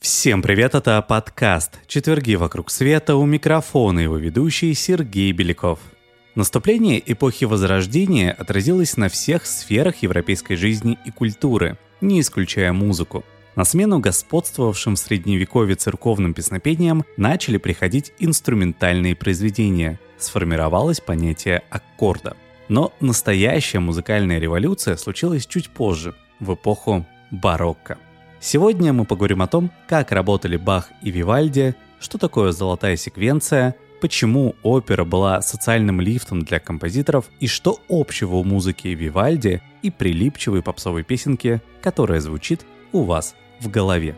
Всем привет, это подкаст «Четверги вокруг света» у микрофона его ведущий Сергей Беляков. Наступление эпохи Возрождения отразилось на всех сферах европейской жизни и культуры, не исключая музыку. На смену господствовавшим в средневековье церковным песнопениям начали приходить инструментальные произведения. Сформировалось понятие аккорда. Но настоящая музыкальная революция случилась чуть позже, в эпоху барокко. Сегодня мы поговорим о том, как работали Бах и Вивальди, что такое золотая секвенция, почему опера была социальным лифтом для композиторов и что общего у музыки Вивальди и прилипчивой попсовой песенки, которая звучит у вас в голове.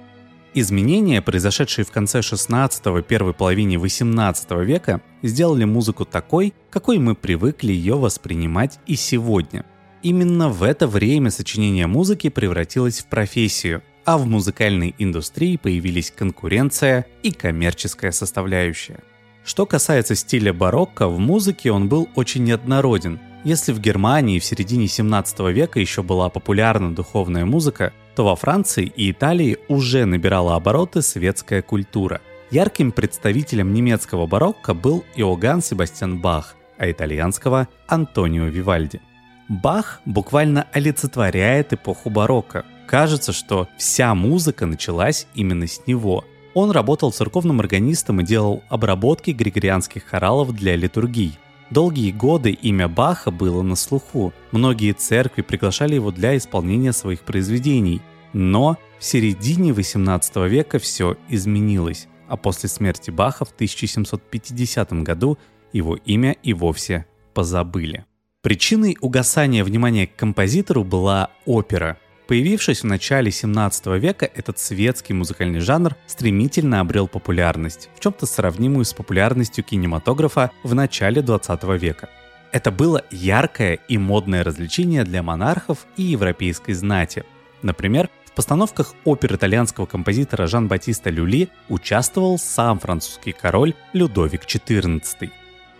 Изменения, произошедшие в конце 16-го, первой половине 18 века, сделали музыку такой, какой мы привыкли ее воспринимать и сегодня. Именно в это время сочинение музыки превратилось в профессию – а в музыкальной индустрии появились конкуренция и коммерческая составляющая. Что касается стиля барокко, в музыке он был очень неоднороден. Если в Германии в середине 17 века еще была популярна духовная музыка, то во Франции и Италии уже набирала обороты светская культура. Ярким представителем немецкого барокко был Иоганн Себастьян Бах, а итальянского – Антонио Вивальди. Бах буквально олицетворяет эпоху барокко – Кажется, что вся музыка началась именно с него. Он работал церковным органистом и делал обработки григорианских хоралов для литургий. Долгие годы имя Баха было на слуху. Многие церкви приглашали его для исполнения своих произведений. Но в середине 18 века все изменилось, а после смерти Баха в 1750 году его имя и вовсе позабыли. Причиной угасания внимания к композитору была опера – Появившись в начале 17 века, этот светский музыкальный жанр стремительно обрел популярность, в чем-то сравнимую с популярностью кинематографа в начале 20 века. Это было яркое и модное развлечение для монархов и европейской знати. Например, в постановках опер итальянского композитора Жан-Батиста Люли участвовал сам французский король Людовик XIV.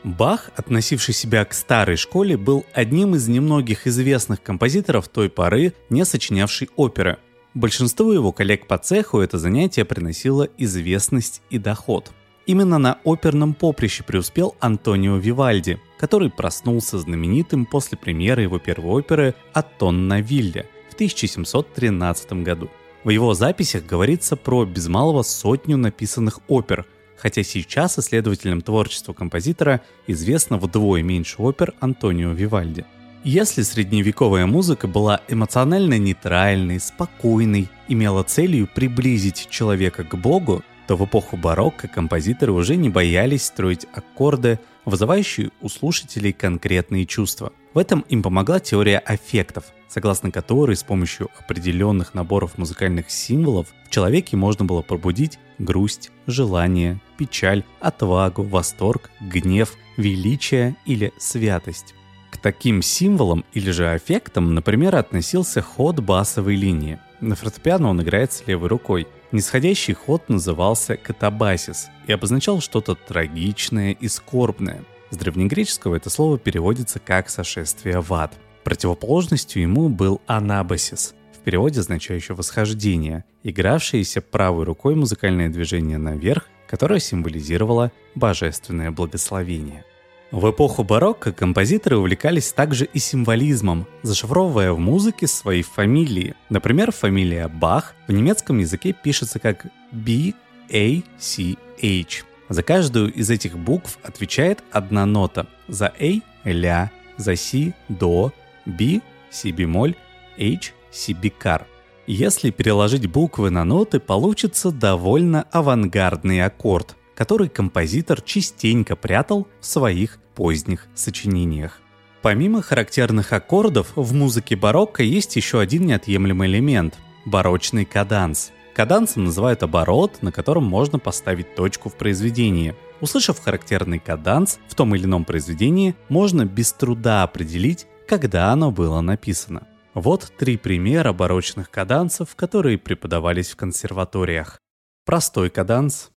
Бах, относивший себя к старой школе, был одним из немногих известных композиторов той поры, не сочинявший оперы. Большинству его коллег по цеху это занятие приносило известность и доход. Именно на оперном поприще преуспел Антонио Вивальди, который проснулся знаменитым после премьеры его первой оперы «Атон на вилле» в 1713 году. В его записях говорится про без малого сотню написанных опер – хотя сейчас исследователям творчества композитора известно вдвое меньше опер Антонио Вивальди. Если средневековая музыка была эмоционально нейтральной, спокойной, имела целью приблизить человека к Богу, то в эпоху барокко композиторы уже не боялись строить аккорды, вызывающие у слушателей конкретные чувства. В этом им помогла теория аффектов, согласно которой с помощью определенных наборов музыкальных символов в человеке можно было пробудить грусть, желание, печаль, отвагу, восторг, гнев, величие или святость. К таким символам или же аффектам, например, относился ход басовой линии. На фортепиано он играется левой рукой. Нисходящий ход назывался катабасис и обозначал что-то трагичное и скорбное. С древнегреческого это слово переводится как «сошествие в ад». Противоположностью ему был анабасис, переводе означающий «восхождение», игравшееся правой рукой музыкальное движение наверх, которое символизировало божественное благословение. В эпоху барокко композиторы увлекались также и символизмом, зашифровывая в музыке свои фамилии. Например, фамилия Бах в немецком языке пишется как B, A, C, H. За каждую из этих букв отвечает одна нота. За A – ля, за C – до, B – си бемоль, H – си бикар. Если переложить буквы на ноты, получится довольно авангардный аккорд, который композитор частенько прятал в своих поздних сочинениях. Помимо характерных аккордов, в музыке барокко есть еще один неотъемлемый элемент – барочный каданс. Кадансом называют оборот, на котором можно поставить точку в произведении. Услышав характерный каданс в том или ином произведении, можно без труда определить, когда оно было написано. Вот три примера барочных кадансов, которые преподавались в консерваториях. Простой каданс.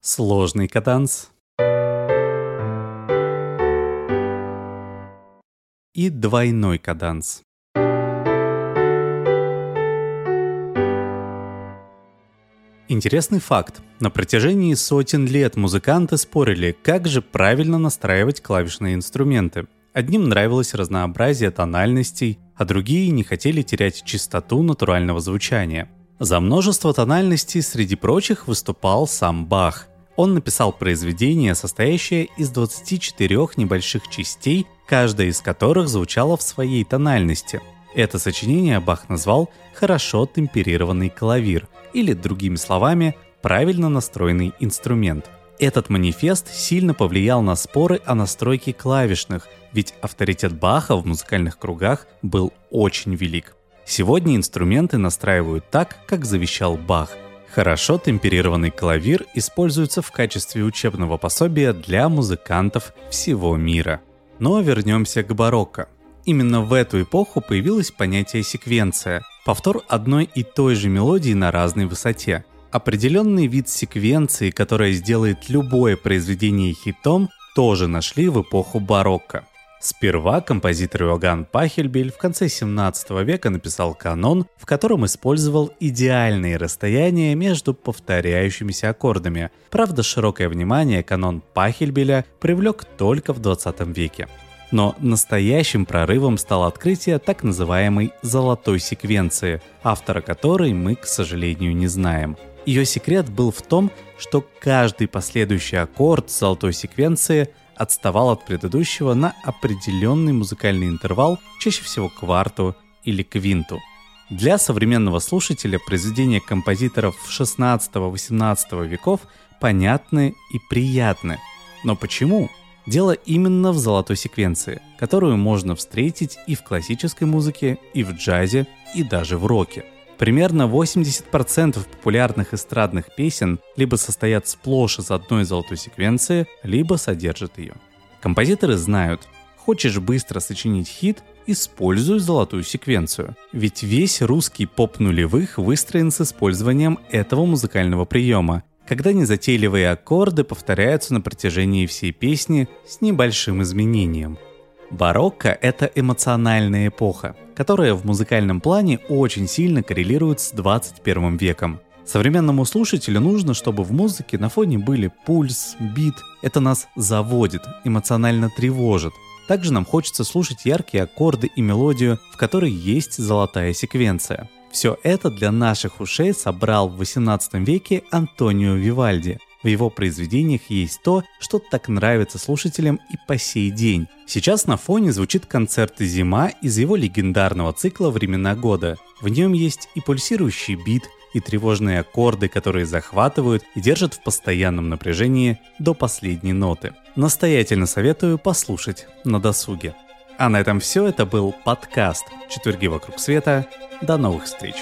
сложный каданс и двойной каданс. Интересный факт. На протяжении сотен лет музыканты спорили, как же правильно настраивать клавишные инструменты. Одним нравилось разнообразие тональностей, а другие не хотели терять чистоту натурального звучания. За множество тональностей среди прочих выступал сам Бах. Он написал произведение, состоящее из 24 небольших частей, каждая из которых звучала в своей тональности. Это сочинение Бах назвал «хорошо темперированный клавир», или, другими словами, правильно настроенный инструмент. Этот манифест сильно повлиял на споры о настройке клавишных, ведь авторитет Баха в музыкальных кругах был очень велик. Сегодня инструменты настраивают так, как завещал Бах. Хорошо темперированный клавир используется в качестве учебного пособия для музыкантов всего мира. Но вернемся к барокко. Именно в эту эпоху появилось понятие секвенция – повтор одной и той же мелодии на разной высоте. Определенный вид секвенции, которая сделает любое произведение хитом, тоже нашли в эпоху барокко. Сперва композитор Иоганн Пахельбель в конце 17 века написал канон, в котором использовал идеальные расстояния между повторяющимися аккордами. Правда, широкое внимание канон Пахельбеля привлек только в 20 веке. Но настоящим прорывом стало открытие так называемой «золотой секвенции», автора которой мы, к сожалению, не знаем. Ее секрет был в том, что каждый последующий аккорд золотой секвенции отставал от предыдущего на определенный музыкальный интервал, чаще всего кварту или квинту. Для современного слушателя произведения композиторов 16-18 веков понятны и приятны. Но почему? Дело именно в золотой секвенции, которую можно встретить и в классической музыке, и в джазе, и даже в роке. Примерно 80% популярных эстрадных песен либо состоят сплошь из одной золотой секвенции, либо содержат ее. Композиторы знают, хочешь быстро сочинить хит, используй золотую секвенцию. Ведь весь русский поп нулевых выстроен с использованием этого музыкального приема, когда незатейливые аккорды повторяются на протяжении всей песни с небольшим изменением. Барокко — это эмоциональная эпоха, которая в музыкальном плане очень сильно коррелирует с 21 веком. Современному слушателю нужно, чтобы в музыке на фоне были пульс, бит. Это нас заводит, эмоционально тревожит. Также нам хочется слушать яркие аккорды и мелодию, в которой есть золотая секвенция. Все это для наших ушей собрал в XVIII веке Антонио Вивальди. В его произведениях есть то, что так нравится слушателям и по сей день. Сейчас на фоне звучит концерт «Зима» из его легендарного цикла «Времена года». В нем есть и пульсирующий бит, и тревожные аккорды, которые захватывают и держат в постоянном напряжении до последней ноты. Настоятельно советую послушать на досуге. А на этом все. Это был подкаст «Четверги вокруг света». До новых встреч!